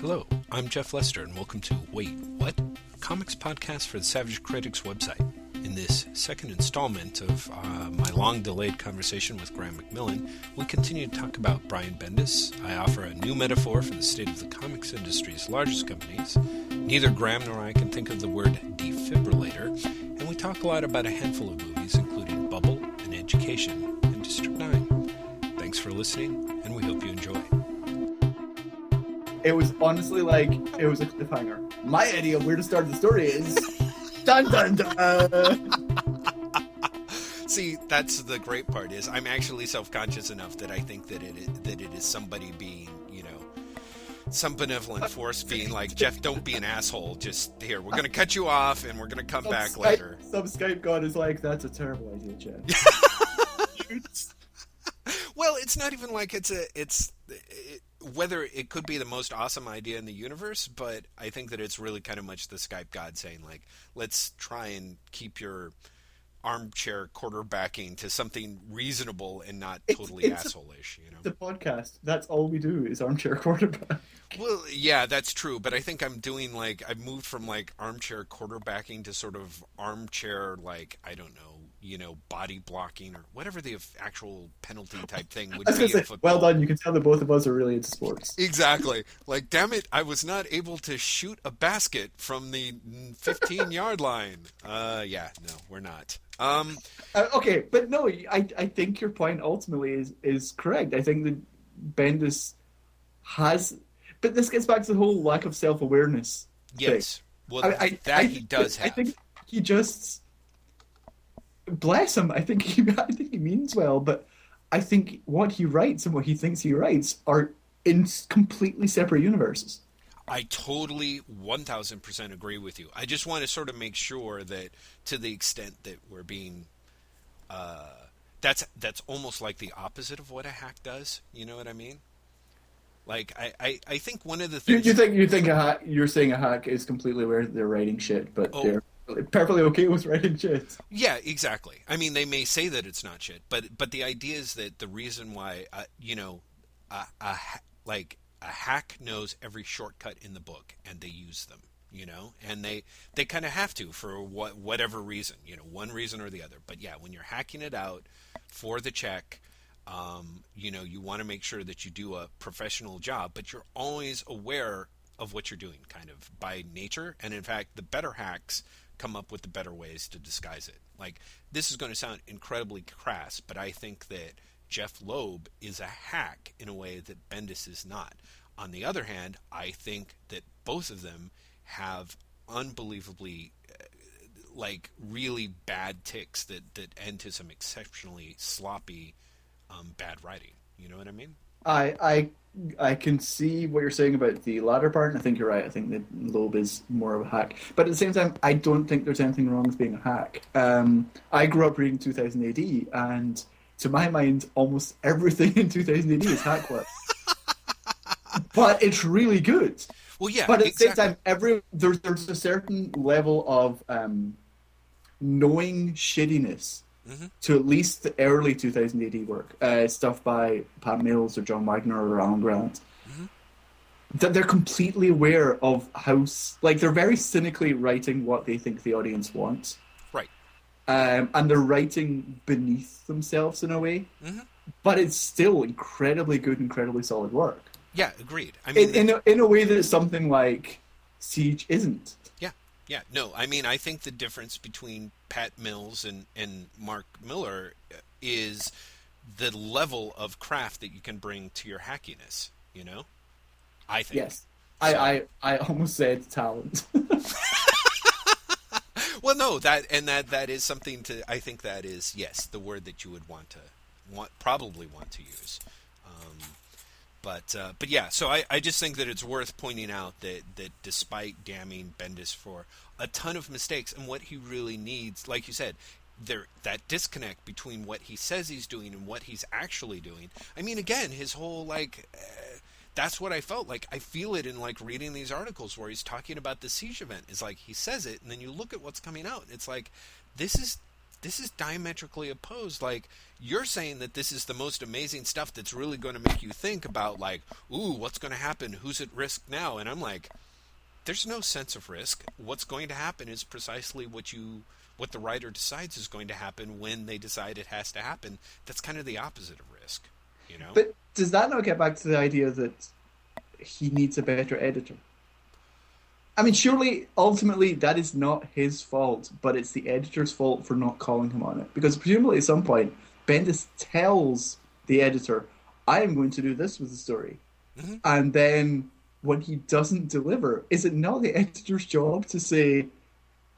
Hello, I'm Jeff Lester, and welcome to Wait, What? Comics podcast for the Savage Critics website. In this second installment of uh, my long delayed conversation with Graham McMillan, we continue to talk about Brian Bendis. I offer a new metaphor for the state of the comics industry's largest companies. Neither Graham nor I can think of the word defibrillator, and we talk a lot about a handful of movies, including Bubble and Education and District 9. Thanks for listening, and we hope you enjoy. It was honestly like it was a cliffhanger. My idea of where to start the story is dun dun dun. See, that's the great part is I'm actually self-conscious enough that I think that it is, that it is somebody being, you know, some benevolent force being like, Jeff, don't be an asshole. Just here, we're gonna cut you off, and we're gonna come Some back Skype- later. Some Skype god is like, that's a terrible idea, Chad. Well, it's not even like it's a it's it, whether it could be the most awesome idea in the universe, but I think that it's really kind of much the Skype god saying like, let's try and keep your armchair quarterbacking to something reasonable and not totally it's a- asshole-ish, you know. the podcast. That's all we do is armchair quarterback. Well, yeah, that's true, but I think I'm doing like I've moved from like armchair quarterbacking to sort of armchair like I don't know, you know, body blocking or whatever the actual penalty type thing would I was be say, football. well done. You can tell that both of us are really into sports. Exactly. Like, damn it, I was not able to shoot a basket from the 15 yard line. Uh, yeah, no, we're not. Um, Uh, okay, but no, I I think your point ultimately is is correct. I think that Bendis has, but this gets back to the whole lack of self awareness. yes. Well, I, I, that I he does have. I think he just bless him. I think he I think he means well, but I think what he writes and what he thinks he writes are in completely separate universes. I totally 1000% agree with you. I just want to sort of make sure that to the extent that we're being uh, that's that's almost like the opposite of what a hack does, you know what I mean? Like I, I, I think one of the things you think you think a hack, you're saying a hack is completely where they're writing shit, but Oh. they're perfectly okay with writing shit. Yeah, exactly. I mean, they may say that it's not shit, but but the idea is that the reason why, uh, you know, a, a like a hack knows every shortcut in the book, and they use them. You know, and they they kind of have to for what whatever reason, you know, one reason or the other. But yeah, when you're hacking it out for the check, um, you know, you want to make sure that you do a professional job, but you're always aware of what you're doing, kind of by nature. And in fact, the better hacks come up with the better ways to disguise it. Like this is going to sound incredibly crass, but I think that Jeph Loeb is a hack in a way that Bendis is not. On the other hand, I think that both of them have unbelievably uh, like really bad tics that that end to some exceptionally sloppy um, bad writing. You know what I mean? I I I can see what you're saying about the latter part, and I think you're right. I think the Loeb is more of a hack, but at the same time, I don't think there's anything wrong with being a hack. Um, I grew up reading 2000 AD, and to my mind, almost everything in 2000 AD is hack work. but it's really good. Well, yeah, But at the same time, every there's there's a certain level of um, knowing shittiness Mhm. to at least the early 2000 AD work, uh, stuff by Pat Mills or John Wagner or Alan Grant. Mm-hmm. That they're completely aware of how, like, they're very cynically writing what they think the audience wants, right. um, and they're writing beneath themselves in a way. Mhm. But it's still incredibly good, incredibly solid work Yeah, agreed. I mean, in in a, in a way that something like Siege isn't. Yeah, yeah. No, I mean, I think the difference between Pat Mills and, and Mark Millar is the level of craft that you can bring to your hackiness. You know, I think. Yes. I, I, I almost said talent. Well, no, that and that that is something to. I think that is yes, the word that you would want to want probably want to use. Um, but uh, but yeah, so I, I just think that it's worth pointing out that that despite damning Bendis for a ton of mistakes and what he really needs, like you said, there that disconnect between what he says he's doing and what he's actually doing. I mean, again, his whole like. Uh, that's what I felt like. I feel it in like reading these articles where he's talking about the siege event. It's like he says it, and then you look at what's coming out. It's like this is this is diametrically opposed. Like you're saying that this is the most amazing stuff that's really going to make you think about like, ooh, what's going to happen? Who's at risk now? And I'm like, there's no sense of risk. What's going to happen is precisely what you what the writer decides is going to happen when they decide it has to happen. That's kind of the opposite of risk, you know. But does that not get back to the idea that he needs a better editor? I mean, surely ultimately that is not his fault, but it's the editor's fault for not calling him on it. Because presumably at some point, Bendis tells the editor, I am going to do this with the story. Mm-hmm. And then when he doesn't deliver, is it not the editor's job to say,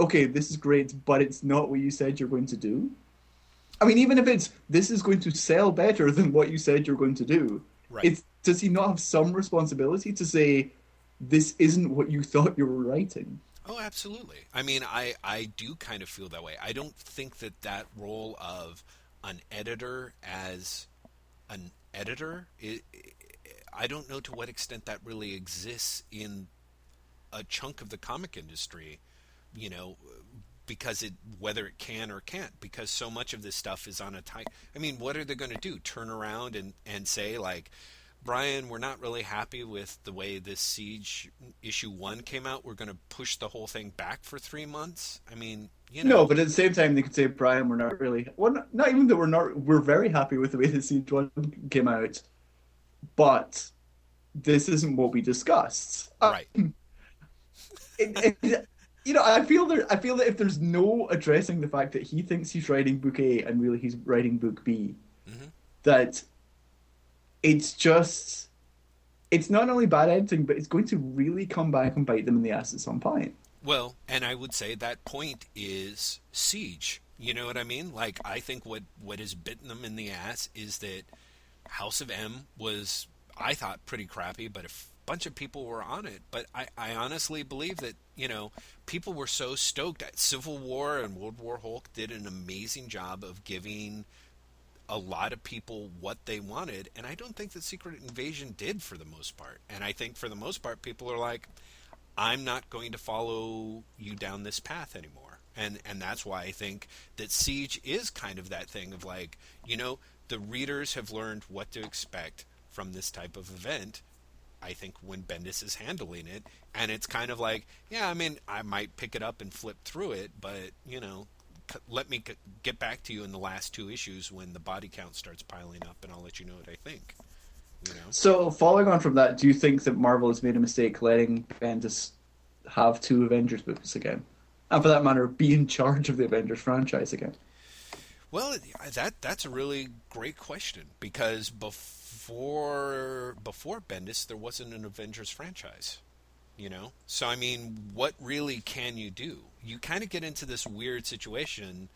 okay, this is great, but it's not what you said you're going to do? I mean, even if it's this is going to sell better than what you said you're going to do, right. it's does he not have some responsibility to say this isn't what you thought you were writing? Oh, absolutely. I mean, I I do kind of feel that way. I don't think that that role of an editor as an editor it, I don't know to what extent that really exists in a chunk of the comic industry, you know, because it whether it can or can't because so much of this stuff is on a tight I mean, what are they going to do? Turn around and and say like Brian, we're not really happy with the way this Siege issue 1 came out. We're going to push the whole thing back for 3 months. I mean, you know. No, but at the same time they could say Brian, we're not really well not, not even that we're not we're very happy with the way the Siege 1 came out but this isn't what we discussed. Uh, right. it, it, you know, I feel there. I feel that if there's no addressing the fact that he thinks he's writing book A and really he's writing book B, mm-hmm. that it's just it's not only bad editing, but it's going to really come back and bite them in the ass at some point. Well, and I would say that point is Siege. You know what I mean? Like I think what what has bitten them in the ass is that House of M was, I thought, pretty crappy, but a bunch of people were on it. But I, I honestly believe that, you know, people were so stoked. Civil War and World War Hulk did an amazing job of giving a lot of people what they wanted. And I don't think that Secret Invasion did for the most part. And I think for the most part, people are like, I'm not going to follow you down this path anymore. And and that's why I think that Siege is kind of that thing of like, you know, the readers have learned what to expect from this type of event. I think when Bendis is handling it, and it's kind of like, yeah, I mean, I might pick it up and flip through it, but you know, let me get back to you in the last two issues when the body count starts piling up, and I'll let you know what I think. You know? So, following on from that, do you think that Marvel has made a mistake letting Bendis have two Avengers books again, and for that matter, be in charge of the Avengers franchise again? Well, that that's a really great question because before before Bendis, there wasn't an Avengers franchise, you know. So I mean, what really can you do? You kind of get into this weird situation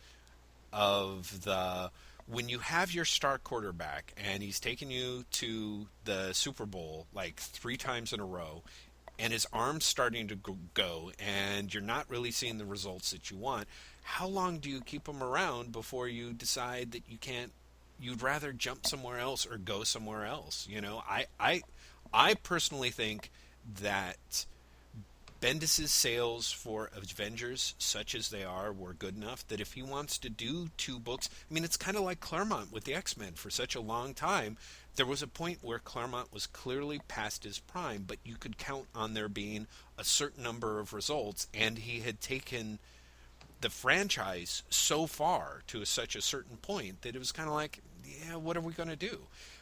of the when you have your star quarterback and he's taken you to the Super Bowl like three times in a row, and his arm's starting to go, and you're not really seeing the results that you want how long do you keep him around before you decide that you can't you'd rather jump somewhere else or go somewhere else you know i i i personally think that Bendis's sales for Avengers, such as they are, were good enough that if he wants to do two books, I mean, it's kind of like Claremont with the X Men for such a long time. There was a point where Claremont was clearly past his prime, but you could count on there being a certain number of results, and he had taken the franchise so far to such a certain point that it was kind of like, yeah, what are we going to do?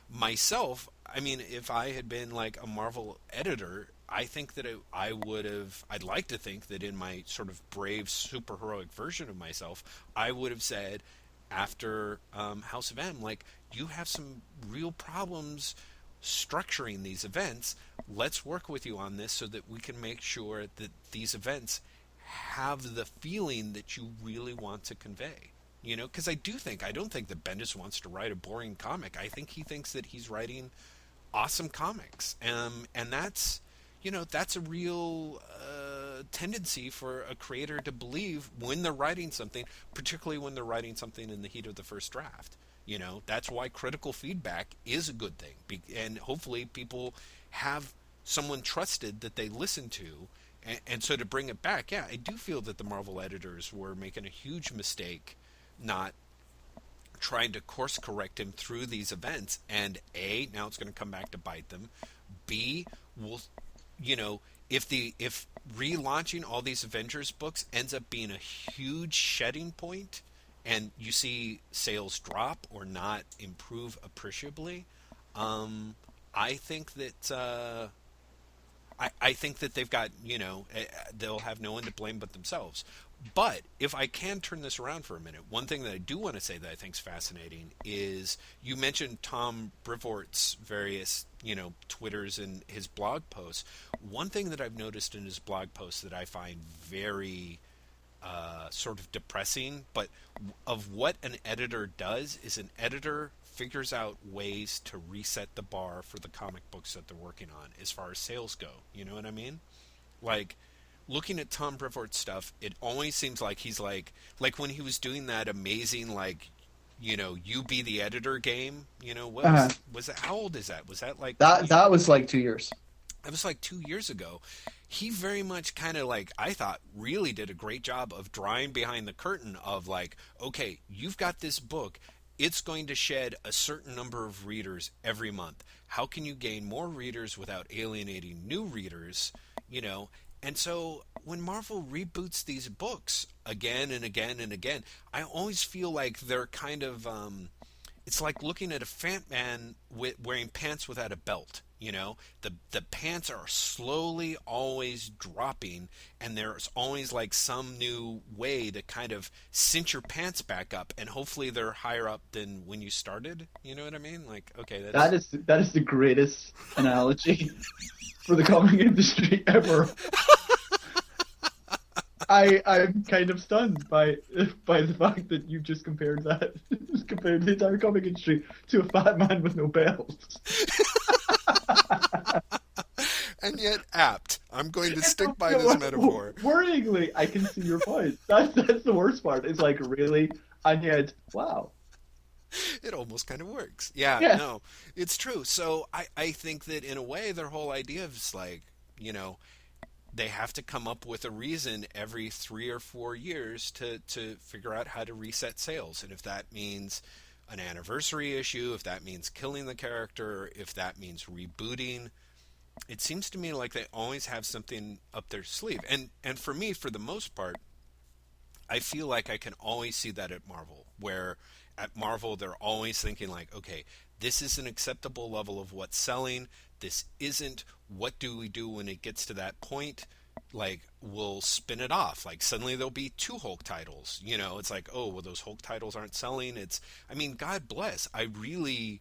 Myself, I mean, if I had been like a Marvel editor, I think that it, I would have, I'd like to think that in my sort of brave, super heroic version of myself, I would have said after um, House of M, like, you have some real problems structuring these events. Let's work with you on this so that we can make sure that these events have the feeling that you really want to convey. You know, because I do think I don't think that Bendis wants to write a boring comic. I think he thinks that he's writing awesome comics, um, and that's you know that's a real uh, tendency for a creator to believe when they're writing something, particularly when they're writing something in the heat of the first draft. You know, that's why critical feedback is a good thing, and hopefully people have someone trusted that they listen to and, and, so to bring it back, yeah, I do feel that the Marvel editors were making a huge mistake not trying to course correct him through these events and a now it's going to come back to bite them b will you know if the if relaunching all these avengers books ends up being a huge shedding point and you see sales drop or not improve appreciably um, i think that uh, I, I think that they've got you know eh, they'll have no one to blame but themselves. But if I can turn this around for a minute, one thing that I do want to say that I think is fascinating is you mentioned Tom Brevoort's various, you know, Twitters and his blog posts. One thing that I've noticed in his blog posts that I find very uh, sort of depressing, but of what an editor does is an editor figures out ways to reset the bar for the comic books that they're working on as far as sales go. You know what I mean? Like looking at Tom Brevoort's stuff, it always seems like he's like like when he was doing that amazing like you know you be the editor game. You know what uh-huh. was, was that? How old is that? Was that like that? That was like two years. That was like two years ago. He very much kind of like I thought really did a great job of drawing behind the curtain of like okay you've got this book it's going to shed a certain number of readers every month. How can you gain more readers without alienating new readers? You know, and so when Marvel reboots these books again and again and again, I always feel like they're kind of um, it's like looking at a fat man with, wearing pants without a belt. You know, the the pants are slowly always dropping, and there's always like some new way to kind of cinch your pants back up, and hopefully they're higher up than when you started. You know what I mean? Like, okay, that's... that is that is the greatest analogy for the comic industry ever. I I'm kind of stunned by by the fact that you've just compared that compared the entire comic industry to a fat man with no belt. and yet apt. I'm going to stick by this metaphor. Worryingly, I can see your point. That's that's the worst part. It's like really, and yet, wow. It almost kind of works. Yeah, yeah, no, it's true. So I, I think that in a way, their whole idea is like, you know, they have to come up with a reason every three or four years to, to figure out how to reset sales. And if that means an anniversary issue, if that means killing the character, if that means rebooting, it seems to me like they always have something up their sleeve. And and for me, for the most part, I feel like I can always see that at Marvel, where at Marvel they're always thinking like, okay, this is an acceptable level of what's selling. This isn't. What do we do when it gets to that point? Like, we'll spin it off. Like, suddenly there'll be two Hulk titles. You know, it's like, oh, well, those Hulk titles aren't selling. It's, I mean, God bless. I really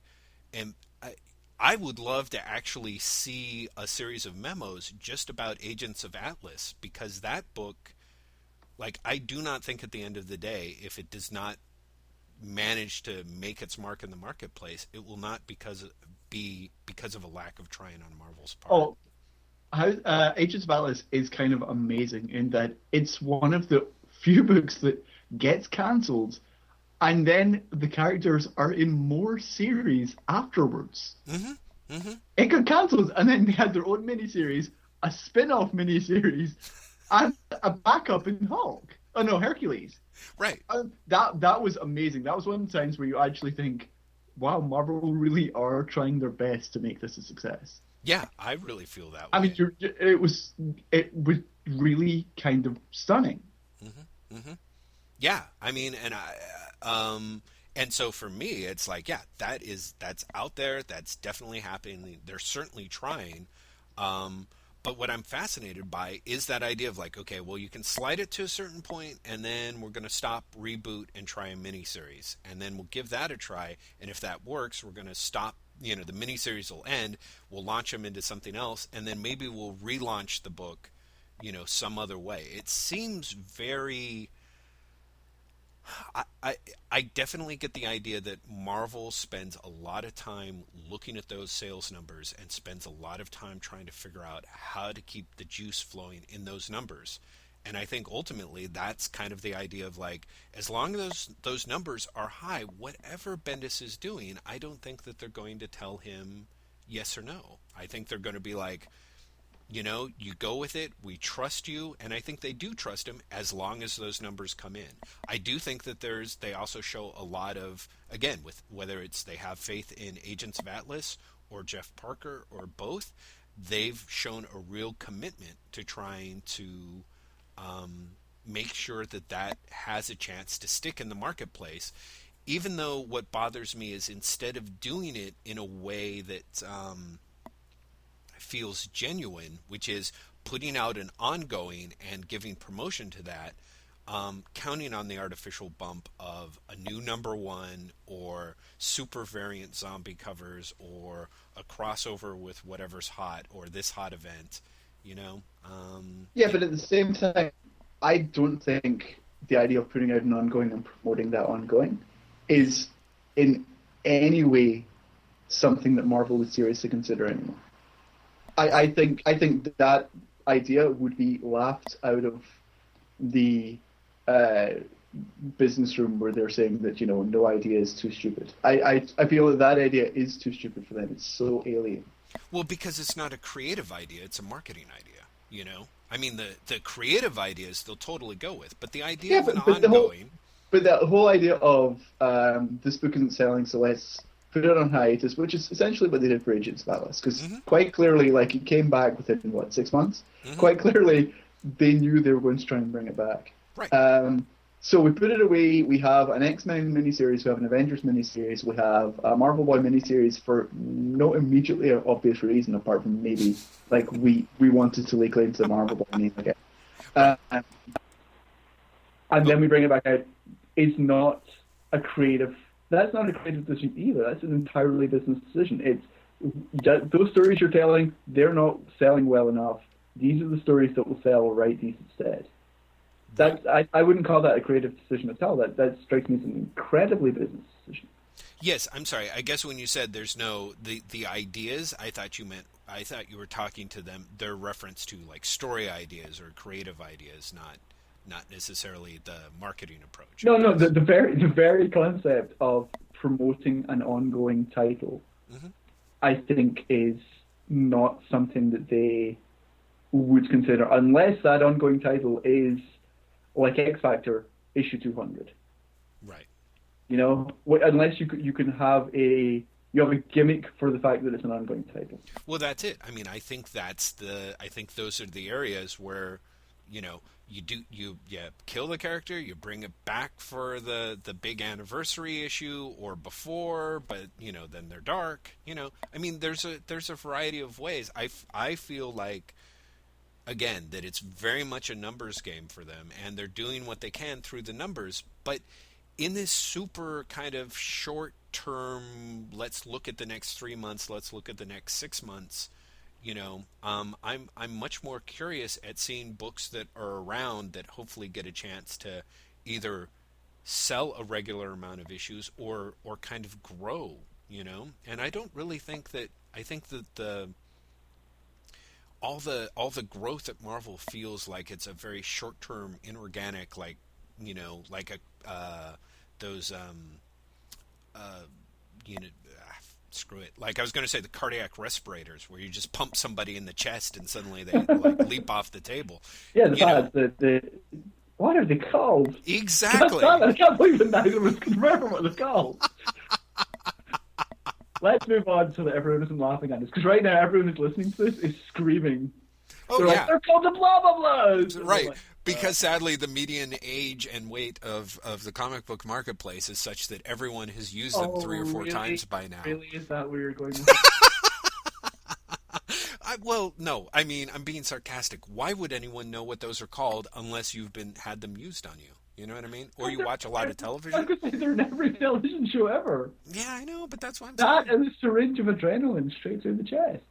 am. I, I would love to actually see a series of memos just about Agents of Atlas because that book, like, I do not think at the end of the day, if it does not manage to make its mark in the marketplace, it will not because be because of a lack of trying on Marvel's part. Oh, how, uh, Agents of Atlas is kind of amazing in that it's one of the few books that gets cancelled, and then the characters are in more series afterwards. Mm-hmm. Mm-hmm. It got cancelled, and then they had their own miniseries, a spin-off miniseries, and a backup in Hulk. Oh no, Hercules. Right. Uh, that that was amazing. That was one of the times where you actually think, "Wow, Marvel really are trying their best to make this a success." Yeah, I really feel that. Way. I mean, it was it was really kind of stunning. Mm-hmm, mm-hmm. Yeah, I mean, and I, um, and so for me, it's like, yeah, that is that's out there. That's definitely happening. They're certainly trying. Um, but what I'm fascinated by is that idea of like, okay, well, you can slide it to a certain point, and then we're going to stop, reboot, and try a miniseries, and then we'll give that a try. And if that works, we're going to stop. You know, the miniseries will end. We'll launch them into something else, and then maybe we'll relaunch the book. You know, some other way. It seems very I, I, I definitely get the idea that Marvel spends a lot of time looking at those sales numbers and spends a lot of time trying to figure out how to keep the juice flowing in those numbers. And I think ultimately that's kind of the idea of like as long as those those numbers are high, whatever Bendis is doing, I don't think that they're going to tell him yes or no. I think they're going to be like, you know, you go with it. We trust you, and I think they do trust him as long as those numbers come in. I do think that there's. They also show a lot of again with whether it's they have faith in Agents of Atlas or Jeff Parker or both. They've shown a real commitment to trying to um, make sure that that has a chance to stick in the marketplace. Even though what bothers me is instead of doing it in a way that um, feels genuine, which is putting out an ongoing and giving promotion to that, um, counting on the artificial bump of a new number one or super variant zombie covers or a crossover with whatever's hot or this hot event, you know? Um, yeah, but at the same time, I don't think the idea of putting out an ongoing and promoting that ongoing is in any way something that Marvel would seriously consider anymore. I, I think I think that idea would be laughed out of the uh, business room where they're saying that you know no idea is too stupid. I, I I feel that that idea is too stupid for them. It's so alien. Well, because it's not a creative idea; it's a marketing idea. You know, I mean, the the creative ideas they'll totally go with, but the idea Yeah, of but- an but the whole- But that whole idea of um, this book isn't selling, so let's put it on hiatus, which is essentially what they did for Agents of Atlas, because Mhm. quite clearly, like it came back within what six months. Mhm. Quite clearly, they knew they were going to try and bring it back. Right. Um, so we put it away. We have an X Men miniseries, we have an Avengers miniseries, we have a Marvel Boy miniseries for no immediately obvious reason, apart from maybe like we we wanted to lay claim to the Marvel Boy name again. Uh, and then we bring it back out. It's not a creative. That's not a creative decision either. That's an entirely business decision. It's those stories you're telling. They're not selling well enough. These are the stories that will sell. Write these instead. That I, I wouldn't call that a creative decision at all. That that strikes me as an incredibly business decision. Yes, I'm sorry. I guess when you said there's no the the ideas, I thought you meant I thought you were talking to them their reference to like story ideas or creative ideas, not not necessarily the marketing approach. No, no. The, the very the very concept of promoting an ongoing title, Mhm. I think, is not something that they would consider unless that ongoing title is like X Factor issue two hundred. Right. You know, unless you you can have a you have a gimmick for the fact that it's an ongoing title. Well, that's it. I mean, I think that's the. I think those are the areas where, you know, you do you you kill the character, you bring it back for the the big anniversary issue or before, but you know, then they're dark. You know, I mean, there's a there's a variety of ways. I I feel like. Again, that it's very much a numbers game for them, and they're doing what they can through the numbers. But in this super kind of short term, let's look at the next three months, let's look at the next six months. You know, um, I'm I'm much more curious at seeing books that are around that hopefully get a chance to either sell a regular amount of issues or or kind of grow. You know, and I don't really think that I think that the all the all the growth at Marvel feels like it's a very short term, inorganic, like you know, like a uh, those um, uh, you know, screw it. Like I was going to say the cardiac respirators, where you just pump somebody in the chest and suddenly they like leap off the table. Yeah, the know- fact the what are they called? Exactly. I can't believe that neither of us can remember what they're called. Let's move on so that everyone isn't laughing at us. Because right now, everyone who's listening to this is screaming. Oh they're yeah. like, they're called the blah blah blahs. Right, like, because sadly the median age and weight of, of the comic book marketplace is such that everyone has used them Oh, three or oh, four really? times by now. Really, is that where you're going? I, well, no, I mean I'm being sarcastic. Why would anyone know what those are called unless you've been had them used on you? You know what I mean? Or you watch a lot of television I could say they're in every television show ever. Yeah, I know, but that's I'm That saying. and a syringe of adrenaline straight through the chest.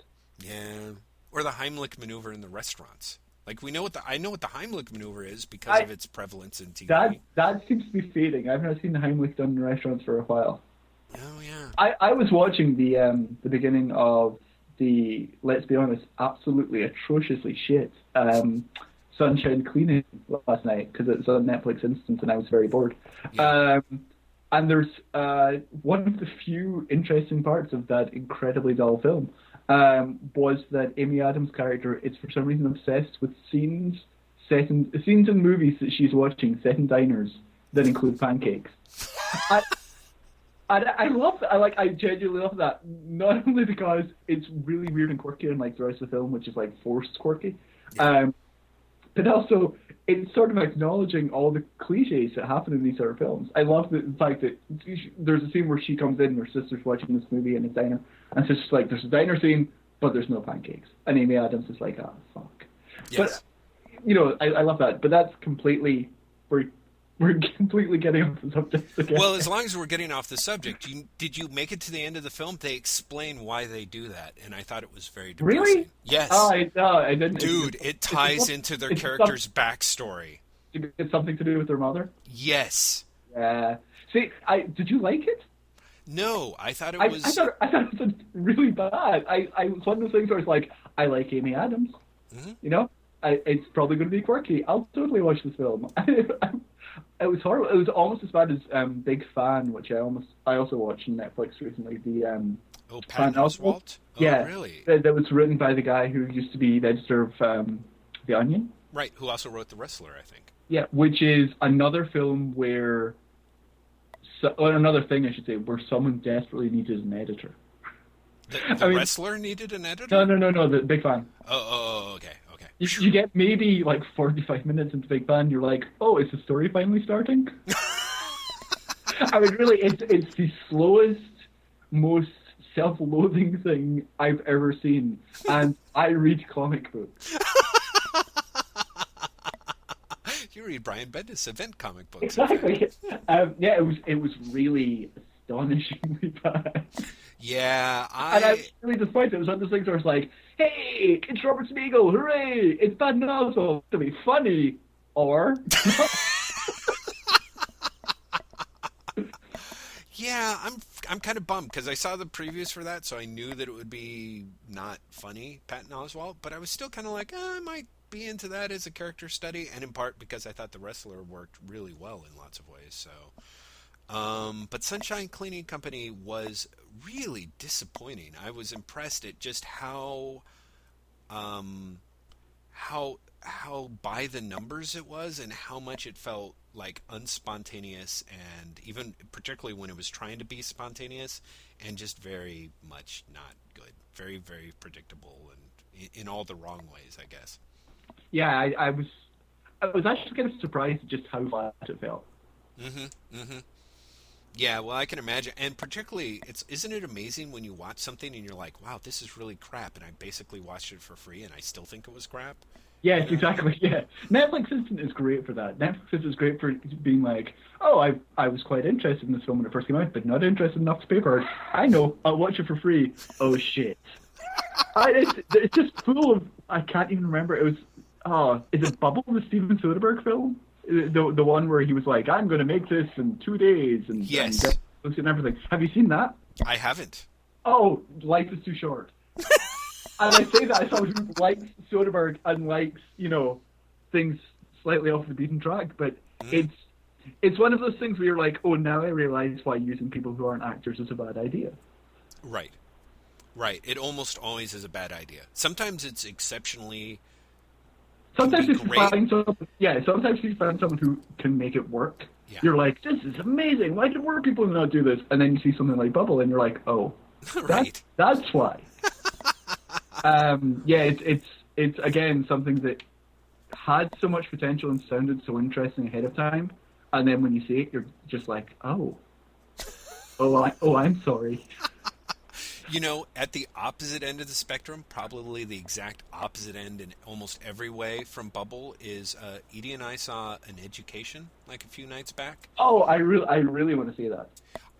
Yeah, or the Heimlich maneuver in the restaurants. Like we know what the I know what the Heimlich maneuver is because I- of its prevalence in TV. That that seems to be fading. I've not seen the Heimlich done in restaurants for a while. Oh yeah. I, I was watching the um, the beginning of the let's be honest, absolutely atrociously shit um, Sunshine Cleaning last night because it's on Netflix Instant and I was very bored. Yeah. Um, and there's uh, one of the few interesting parts of that incredibly dull film um, was that Amy Adams' character is for some reason obsessed with scenes set in scenes in movies that she's watching set in diners that include pancakes. I, I, I love that. I like. I genuinely love that. Not only because it's really weird and quirky, and like the rest of the film, which is like forced quirky, um, but also it's sort of acknowledging all the cliches that happen in these sort of films. I love the fact that there's a scene where she comes in, and her sister's watching this movie in a diner, and it's just like there's a diner scene, but there's no pancakes, and Amy Adams is like, oh fuck. Yes. But you know, I, I love that, but that's completely we're completely getting off the subject again. Well, as long as we're getting off the subject, you, did you make it to the end of the film? They explain why they do that, and I thought it was very depressing. Really? Yes. Oh, I, no, I didn't. Dude, it ties into their character's backstory. It's something to do with their mother. Yes. Yeah. See, I did you like it? No, I thought it was. I thought I thought it was really bad. I, I was one of those things where it's like I like Amy Adams. Mhm. You know, I, it's probably going to be quirky. I'll totally watch this film. it was horrible. It was almost as bad as um, Big Fan, which I almost I also watched on Netflix recently. The um, oh, Patton Oswalt? Oh, yeah, really? that, that was written by the guy who used to be the editor of um, The Onion. Right, who also wrote The Wrestler, I think. Yeah, which is another film where, so, or another thing I should say, where someone desperately needed an editor. The, I the mean- Wrestler needed an editor? No, no, no, no. The Big Fan. Oh, oh, oh, okay. You, you get maybe like forty-five minutes into Big Bang, you're like, oh, is the story finally starting? I mean, really, it's it's the slowest, most self-loathing thing I've ever seen, and I read comic books. You read Brian Bendis event comic books. Exactly. Um, yeah, it was it was really astonishingly bad. Yeah, And I I. was really disappointed. It was one of those things where it's like, hey, it's Robert Spiegel, hooray! It's bad novel to be funny, or Yeah, I'm I'm kind of bummed because I saw the previews for that, so I knew that it would be not funny, Patton Oswalt. But I was still kind of like, eh, I might be into that as a character study, and in part because I thought the wrestler worked really well in lots of ways. So, um, but Sunshine Cleaning Company was really disappointing. I was impressed at just how, um, how how by the numbers it was, and how much it felt like unspontaneous, and even particularly when it was trying to be spontaneous, and just very much not good, very very predictable, and in, in all the wrong ways, I guess. yeah, I, I was I was actually kind of surprised at just how flat it felt. Mm-hmm. Mm-hmm. Yeah, well, I can imagine, and particularly, it's isn't it amazing when you watch something and you're like, "Wow, this is really crap," and I basically watched it for free, and I still think it was crap. Yes, exactly. Yeah, Netflix Instant is great for that. Netflix Instant is great for being like, oh, I I was quite interested in this film when it first came out, but not interested enough to pay for it. I know, I'll watch it for free. Oh shit! I, it's, it's just full of. I can't even remember. It was. Oh, is it Bubble, the Steven Soderbergh film? The the one where he was like, I'm going to make this in two days and Yes. and, get- and everything. Have you seen that? I haven't. Oh, life is too short. and I say that as someone who likes Soderbergh and likes, you know, things slightly off the beaten track, but mm. it's it's one of those things where you're like, oh, now I realize why using people who aren't actors is a bad idea. Right. Right. It almost always is a bad idea. Sometimes it's exceptionally. Sometimes if you find someone, yeah, sometimes if you find someone who can make it work, Yeah. you're like, this is amazing. Why did more people not do this? And then you see something like Bubble, and you're like, oh, right. That's, that's why. um, yeah, it's it's it's again something that had so much potential and sounded so interesting ahead of time, and then when you see it, you're just like, oh, oh, I, oh, I'm sorry. You know, at the opposite end of the spectrum, probably the exact opposite end in almost every way from Bubble is uh, Edie and I saw an education like a few nights back. Oh, I really, I really want to see that.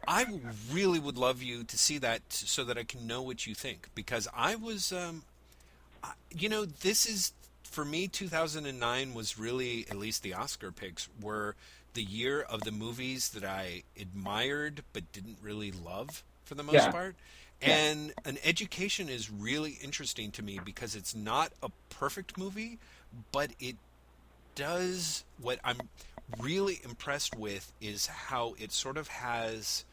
I really would love you to see that so that I can know what you think because I was, um, I- you know, this is for me. 2009 was really, at least the Oscar picks were the year of the movies that I admired but didn't really love for the most Yeah. part. And an education is really interesting to me because it's not a perfect movie, but it does what I'm really impressed with is how it sort of has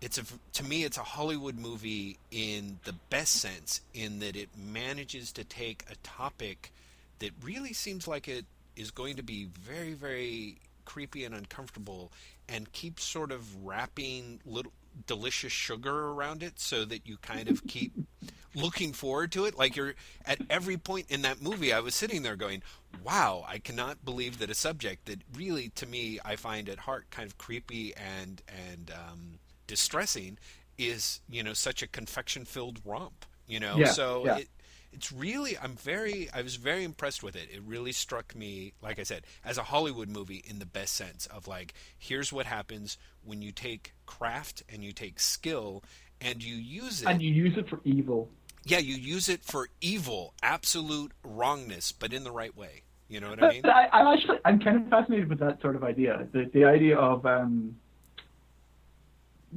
it's a to me it's a Hollywood movie in the best sense in that it manages to take a topic that really seems like it is going to be very very creepy and uncomfortable and keep sort of wrapping little delicious sugar around it so that you kind of keep looking forward to it like you're at every point in that movie I was sitting there going wow I cannot believe that a subject that really to me I find at heart kind of creepy and and um, distressing is you know such a confection filled romp you know Yeah, so yeah. it it's really I'm very I was very impressed with it. It really struck me, like I said, as a Hollywood movie in the best sense of like here's what happens when you take craft and you take skill and you use it. And you use it for evil. yeah, you use it for evil, absolute wrongness, but in the right way. You know what I mean? But I, I'm actually I'm kind of fascinated with that sort of idea. The the idea of um,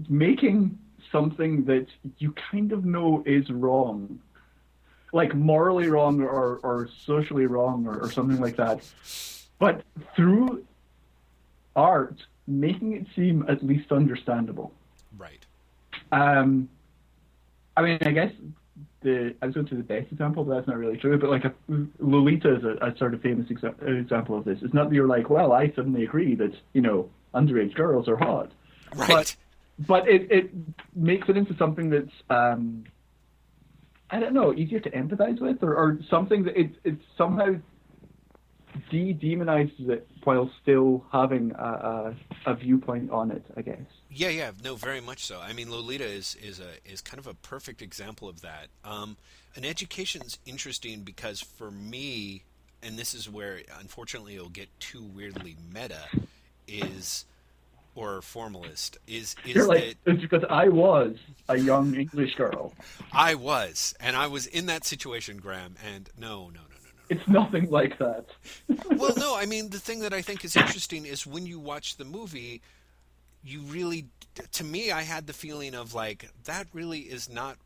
making something that you kind of know is wrong, like morally wrong or or socially wrong or, or something like that, but through art making it seem at least understandable. Right. Um, I mean, I guess the I was going to the best example, but that's not really true. But like a, Lolita is a, a sort of famous exa- example of this. It's not that you're like, well, I suddenly agree that you know underage girls are hot, Right. but but it it makes it into something that's um, I don't know easier to empathize with, or, or something that it it somehow de-demonizes it while still having a, a, a viewpoint on it. I guess. Yeah, yeah, no, very much so. I mean, Lolita is is a is kind of a perfect example of that. Um, an education's interesting because for me, and this is where unfortunately it'll get too weirdly meta, is or formalist is is You're that like, it's because I was a young English girl. I was and I was in that situation, Graham, and no, no, no, no, no. It's nothing like that. well, no, I mean the thing that I think is interesting is when you watch the movie, you really, to me, I had the feeling of like that really is not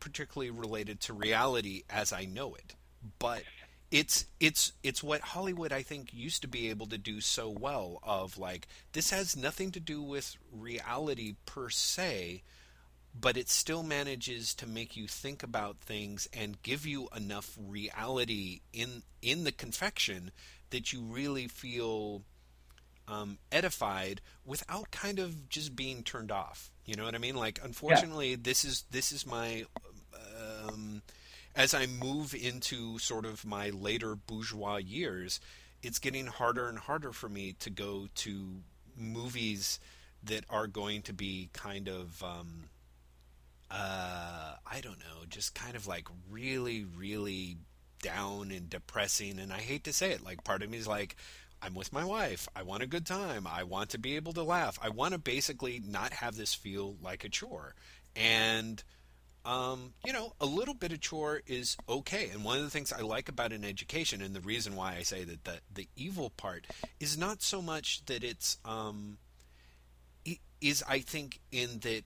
particularly related to reality as I know it, but it's it's it's what Hollywood I think used to be able to do so well of like this has nothing to do with reality per se but it still manages to make you think about things and give you enough reality in in the confection that you really feel um, edified without kind of just being turned off. You know what I mean? Like, unfortunately, this is this is my um, as I move into sort of my later bourgeois years, it's getting harder and harder for me to go to movies that are going to be kind of um, uh, I don't know, just kind of like really, really down and depressing. And I hate to say it, like part of me is like, I'm with my wife. I want a good time. I want to be able to laugh. I want to basically not have this feel like a chore. And um, you know, a little bit of chore is okay. And one of the things I like about an education, and the reason why I say that the the evil part is not so much that it's um, is I think in that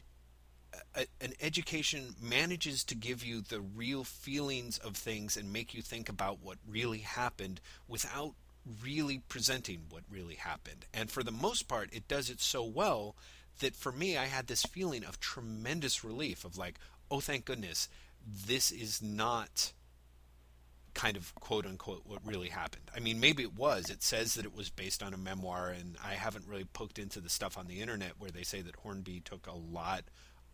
a, an education manages to give you the real feelings of things and make you think about what really happened without really presenting what really happened. And for the most part, it does it so well that for me, I had this feeling of tremendous relief of like, oh, thank goodness, this is not kind of quote unquote what really happened. I mean, maybe it was. It says that it was based on a memoir, and I haven't really poked into the stuff on the internet where they say that Hornby took a lot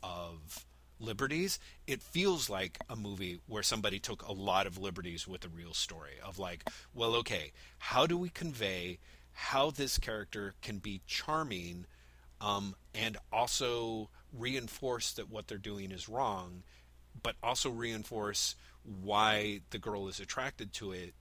of liberties. It feels like a movie where somebody took a lot of liberties with the real story of like, well, okay, how do we convey how this character can be charming um, and also reinforce that what they're doing is wrong, but also reinforce why the girl is attracted to it,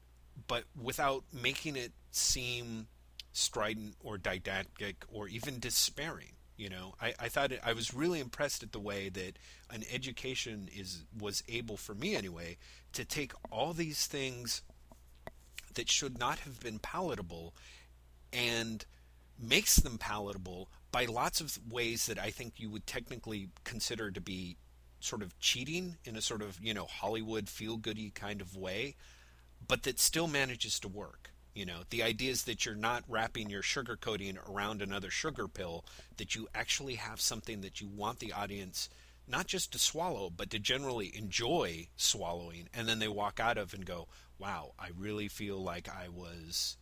but without making it seem strident or didactic or even despairing. You know, I, I thought it, I was really impressed at the way that an education is was able for me anyway to take all these things that should not have been palatable and makes them palatable by lots of ways that I think you would technically consider to be sort of cheating in a sort of, you know, Hollywood feel goody kind of way, but that still manages to work. You know, the idea is that you're not wrapping your sugar coating around another sugar pill, that you actually have something that you want the audience not just to swallow, but to generally enjoy swallowing. And then they walk out of and go, wow, I really feel like I was,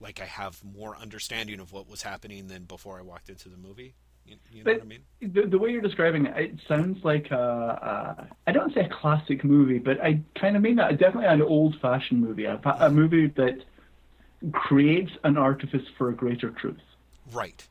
like I have more understanding of what was happening than before I walked into the movie. You, you know But what I mean? the, the way you're describing it, it sounds like a, a I don't say a classic movie, but I kind of mean that definitely an old-fashioned movie, a, a movie that creates an artifice for a greater truth. Right.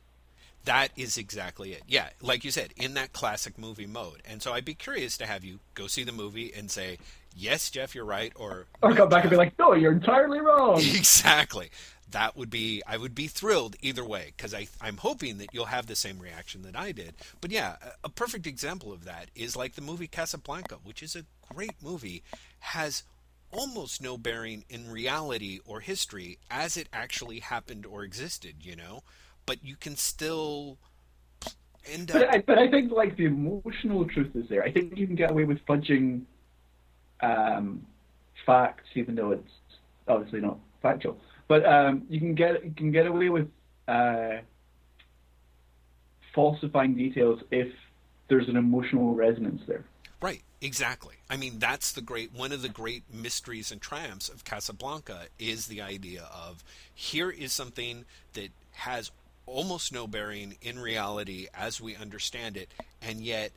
That is exactly it. Yeah, like you said, in that classic movie mode. And so I'd be curious to have you go see the movie and say, "Yes, Jeff, you're right," or Or "No, come back and be like, "No, you're entirely wrong." exactly. That would be I would be thrilled either way because I I'm hoping that you'll have the same reaction that I did. But yeah, a, a perfect example of that is like the movie Casablanca, which is a great movie, has almost no bearing in reality or history as it actually happened or existed, you know, but you can still end up But I, but I think like the emotional truth is there. I think you can get away with fudging um, facts, even though it's obviously not factual. But um, you can get you can get away with uh, falsifying details if there's an emotional resonance there. Right, exactly. I mean, that's the great one of the great mysteries and triumphs of Casablanca is the idea of here is something that has almost no bearing in reality as we understand it, and yet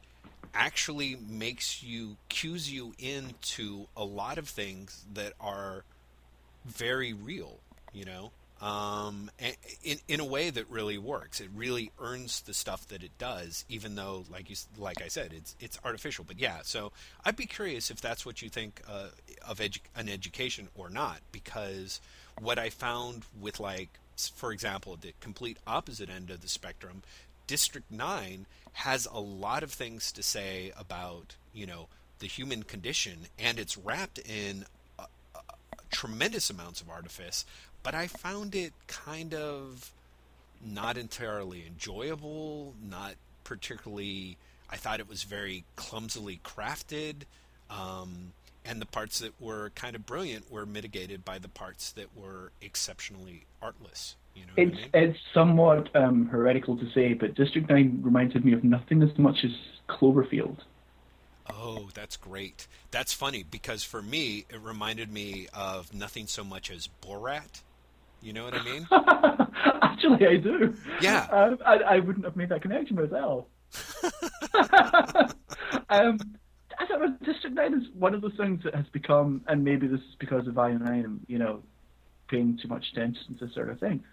actually makes you cues you into a lot of things that are very real, you know, um, in in a way that really works. It really earns the stuff that it does, even though, like you like I said, it's it's artificial. But yeah, so I'd be curious if that's what you think uh, of edu- an education or not, because what I found with like, for example, the complete opposite end of the spectrum, District Nine has a lot of things to say about you know the human condition, and it's wrapped in tremendous amounts of artifice, but I found it kind of not entirely enjoyable, not particularly. I thought it was very clumsily crafted, um, and the parts that were kind of brilliant were mitigated by the parts that were exceptionally artless. You know It's I mean? it's somewhat um, heretical to say, but District Nine reminded me of nothing as much as Cloverfield. Oh, that's great. That's funny because for me, it reminded me of nothing so much as Borat. You know what I mean? Actually, I do. Yeah. Um, I, I wouldn't have made that connection myself. um, I don't know. District Nine is one of those things that has become, and maybe this is because of I and I am, you know, paying too much attention to this sort of thing.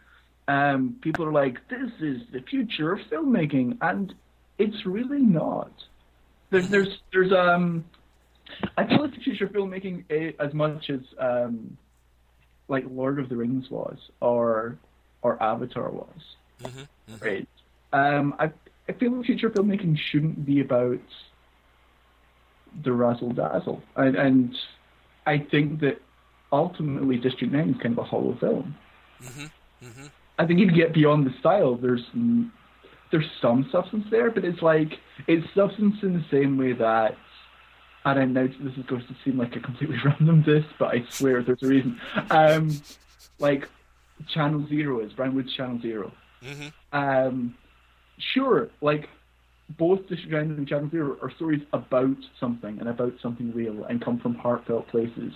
Um, people are like, "This is the future of filmmaking," and it's really not. There's, there's, there's, um, I feel it's the future of filmmaking eh, as much as, um, like Lord of the Rings was, or, or Avatar was. hmm Right. Um, I, I feel future filmmaking shouldn't be about the razzle dazzle, and, and I think that ultimately District Nine is kind of a hollow film. hmm hmm I think if you get beyond the style, there's there's some substance there, but it's like it's substance in the same way that. And I know this is going to seem like a completely random diss, but I swear there's a reason. Um, like Channel Zero is Brian Wood's Channel Zero. hmm Um, sure, like both District 9 and Channel Zero are stories about something and about something real and come from heartfelt places,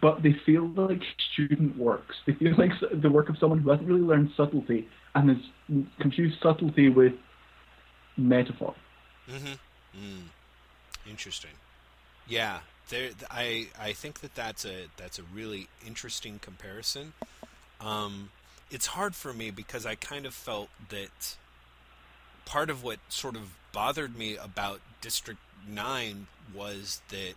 but they feel like student works. They feel like the work of someone who hasn't really learned subtlety and has confused subtlety with metaphor. Mm-hmm. Mm. Interesting. Yeah, there. I I think that that's a that's a really interesting comparison. Um, it's hard for me because I kind of felt that part of what sort of bothered me about District Nine was that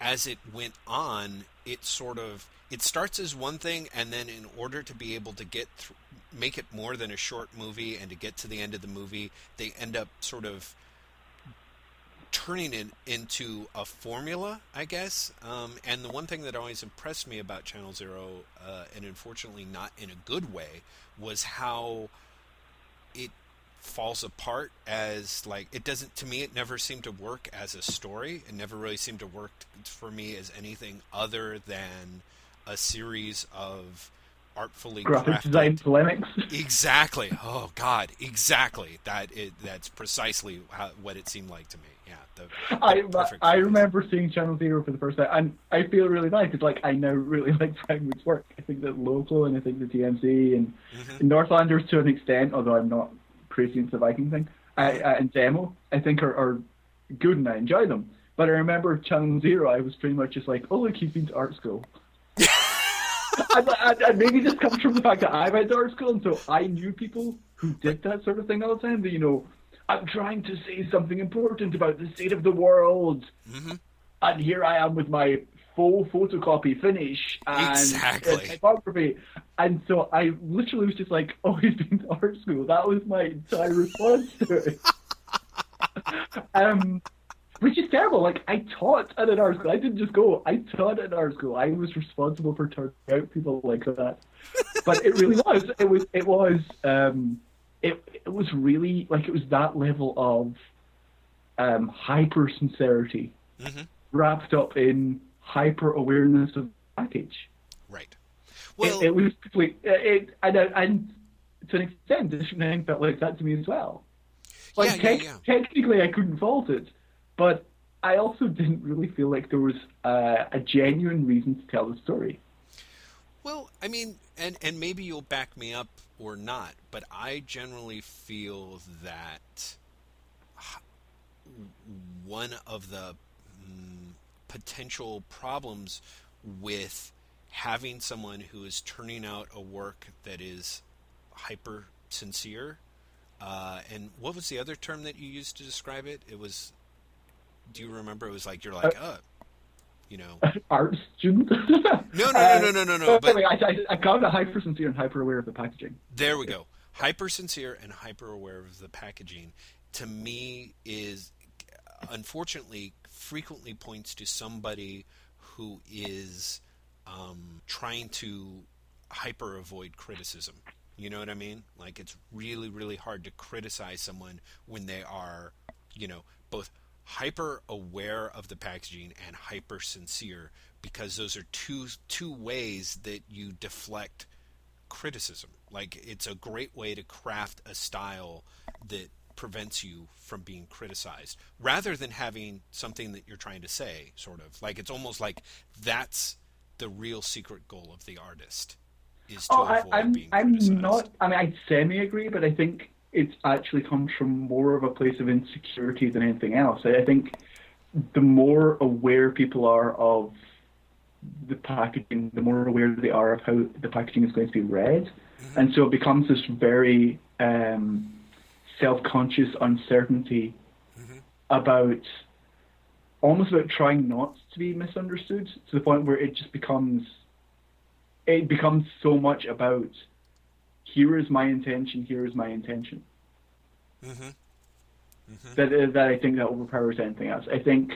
as it went on, it sort of it starts as one thing, and then in order to be able to get th- make it more than a short movie and to get to the end of the movie, they end up sort of turning it into a formula, I guess. Um, and the one thing that always impressed me about Channel Zero, uh, and unfortunately not in a good way, was how it falls apart as like it doesn't to me it never seemed to work as a story it never really seemed to work for me as anything other than a series of artfully graphic crafted. design polemics. Exactly. Oh God, exactly. That it, that's precisely how, what it seemed like to me. Yeah. The, the I I remember seeing Channel Zero for the first time, and I feel really nice It's like I now really like Frank Wood's work. I think that Local and I think the DMZ and Mhm. Northlanders to an extent, although I'm not praising the Viking thing, I, I, and Demo, I think are, are good and I enjoy them. But I remember Channel Zero, I was pretty much just like, oh look, he's been to art school. And, and, and maybe this comes from the fact that I went to art school, and so I knew people who did that sort of thing all the time. That you know, I'm trying to say something important about the state of the world, Mhm. and here I am with my full photocopy finish and Exactly. uh, typography. And so I literally was just like, "Oh, he's been to art school." That was my entire response to it. um, which is terrible. Like I taught at an art school. I didn't just go. I taught at an art school. I was responsible for turning out people like that. But it really was. It was. It was. Um, it it was really like it was that level of um, hyper sincerity Mhm. wrapped up in hyper awareness of the package. Right. Well, it, it was complete. It, and, and to an extent, this thing felt like that to me as well. Like Yeah, yeah, yeah. technically, I couldn't fault it, but I also didn't really feel like there was uh, a genuine reason to tell the story. Well, I mean, and and maybe you'll back me up or not, but I generally feel that one of the mm, potential problems with having someone who is turning out a work that is hyper sincere, uh, and what was the other term that you used to describe it? It was. Do you remember? It was like you're like, uh, you know, Art student. no, no, no, no, no, no, no. But Anyway, I, I, I got it hyper sincere and hyper aware of the packaging. There we go. Hyper sincere and hyper aware of the packaging to me is unfortunately frequently points to somebody who is um, trying to hyper avoid criticism. You know what I mean? Like it's really, really hard to criticize someone when they are, you know, both hyper aware of the packaging and hyper sincere because those are two two ways that you deflect criticism. Like it's a great way to craft a style that prevents you from being criticized rather than having something that you're trying to say sort of like it's almost like that's the real secret goal of the artist is to Oh, avoid I'm being I'm criticized. not. I mean, I semi agree, but I think it actually comes from more of a place of insecurity than anything else. I, think the more aware people are of the packaging, the more aware they are of how the packaging is going to be read, and so it becomes this very um, self-conscious uncertainty about almost about trying not to be misunderstood to the point where it just becomes it becomes so much about here is my intention, here is my intention. Mhm. That uh, that I think that overpowers anything else. I think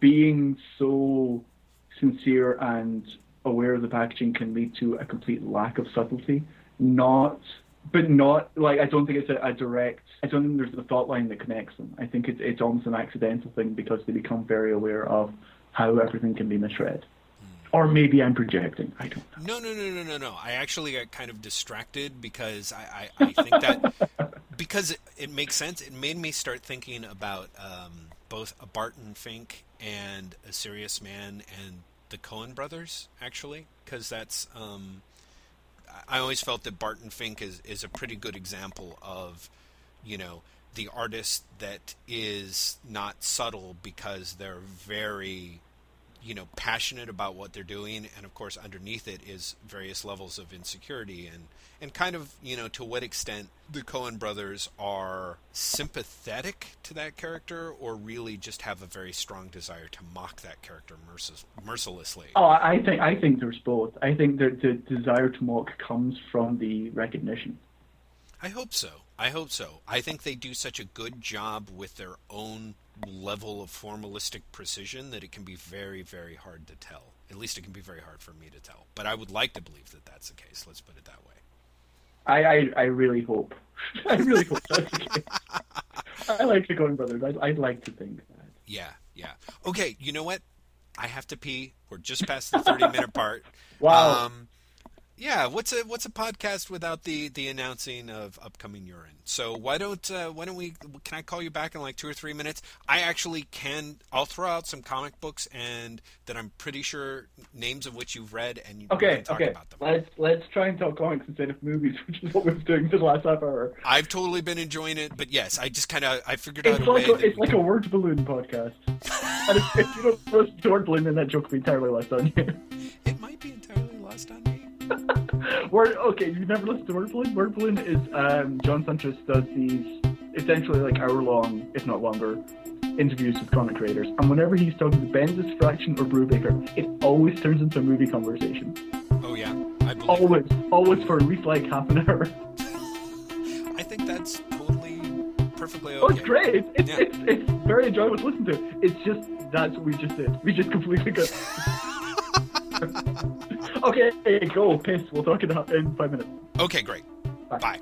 being so sincere and aware of the packaging can lead to a complete lack of subtlety. Not, but not like I don't think it's a, a direct. I don't think there's a thought line that connects them. I think it's it's almost an accidental thing because they become very aware of how everything can be misread. Or maybe I'm projecting. I don't know. No, no, no, no, no, no. I actually got kind of distracted because I, I, I think that because it, it makes sense. It made me start thinking about um, both a Barton Fink and a Serious Man and the Coen brothers, actually, because that's. Um, I always felt that Barton Fink is, is a pretty good example of, you know, the artist that is not subtle because they're very you know passionate about what they're doing and of course underneath it is various levels of insecurity and and kind of you know to what extent the Coen brothers are sympathetic to that character or really just have a very strong desire to mock that character mercil- mercilessly Oh, I think I think there's both. I think that the desire to mock comes from the recognition. I hope so I hope so I think they do such a good job with their own level of formalistic precision that it can be very very hard to tell at least it can be very hard for me to tell but I would like to believe that that's the case let's put it that way I I, I really hope. I really hope that's the case. I like the Coen Brothers. I'd, I'd like to think that. Yeah, yeah. Okay, you know what? I have to pee. We're just past the 30 minute part. Wow. Um, Yeah, what's a what's a podcast without the the announcing of upcoming urine? So why don't uh, why don't we? Can I call you back in like two or three minutes? I actually can. I'll throw out some comic books and that I'm pretty sure names of which you've read and you Okay, can talk okay. about them. Let's let's try and talk comics instead of movies, which is what we've been doing for the last half hour. I've totally been enjoying it, but yes, I just kind of I figured out It's a like way. a, it's like can- a word balloon podcast. and if, if you don't listen to word balloon, then that joke will be entirely lost on you. It might be entirely lost on me. Word okay, you've never listened to word balloon. Word balloon is um, John Siuntres does these essentially like hour long, if not longer, interviews with comic creators. And whenever he's talking to Bendis, Fraction, or Brubaker, it always turns into a movie conversation. Oh yeah, I believe. Always, always for at least like half an hour. I think that's totally perfectly okay. Oh, it's great. It's, it's, Yeah. it's, it's very enjoyable to listen to. It's just that's what we just did. We just completely got. Okay, go piss. We'll talk it out in five minutes. Okay, great. Bye. Bye.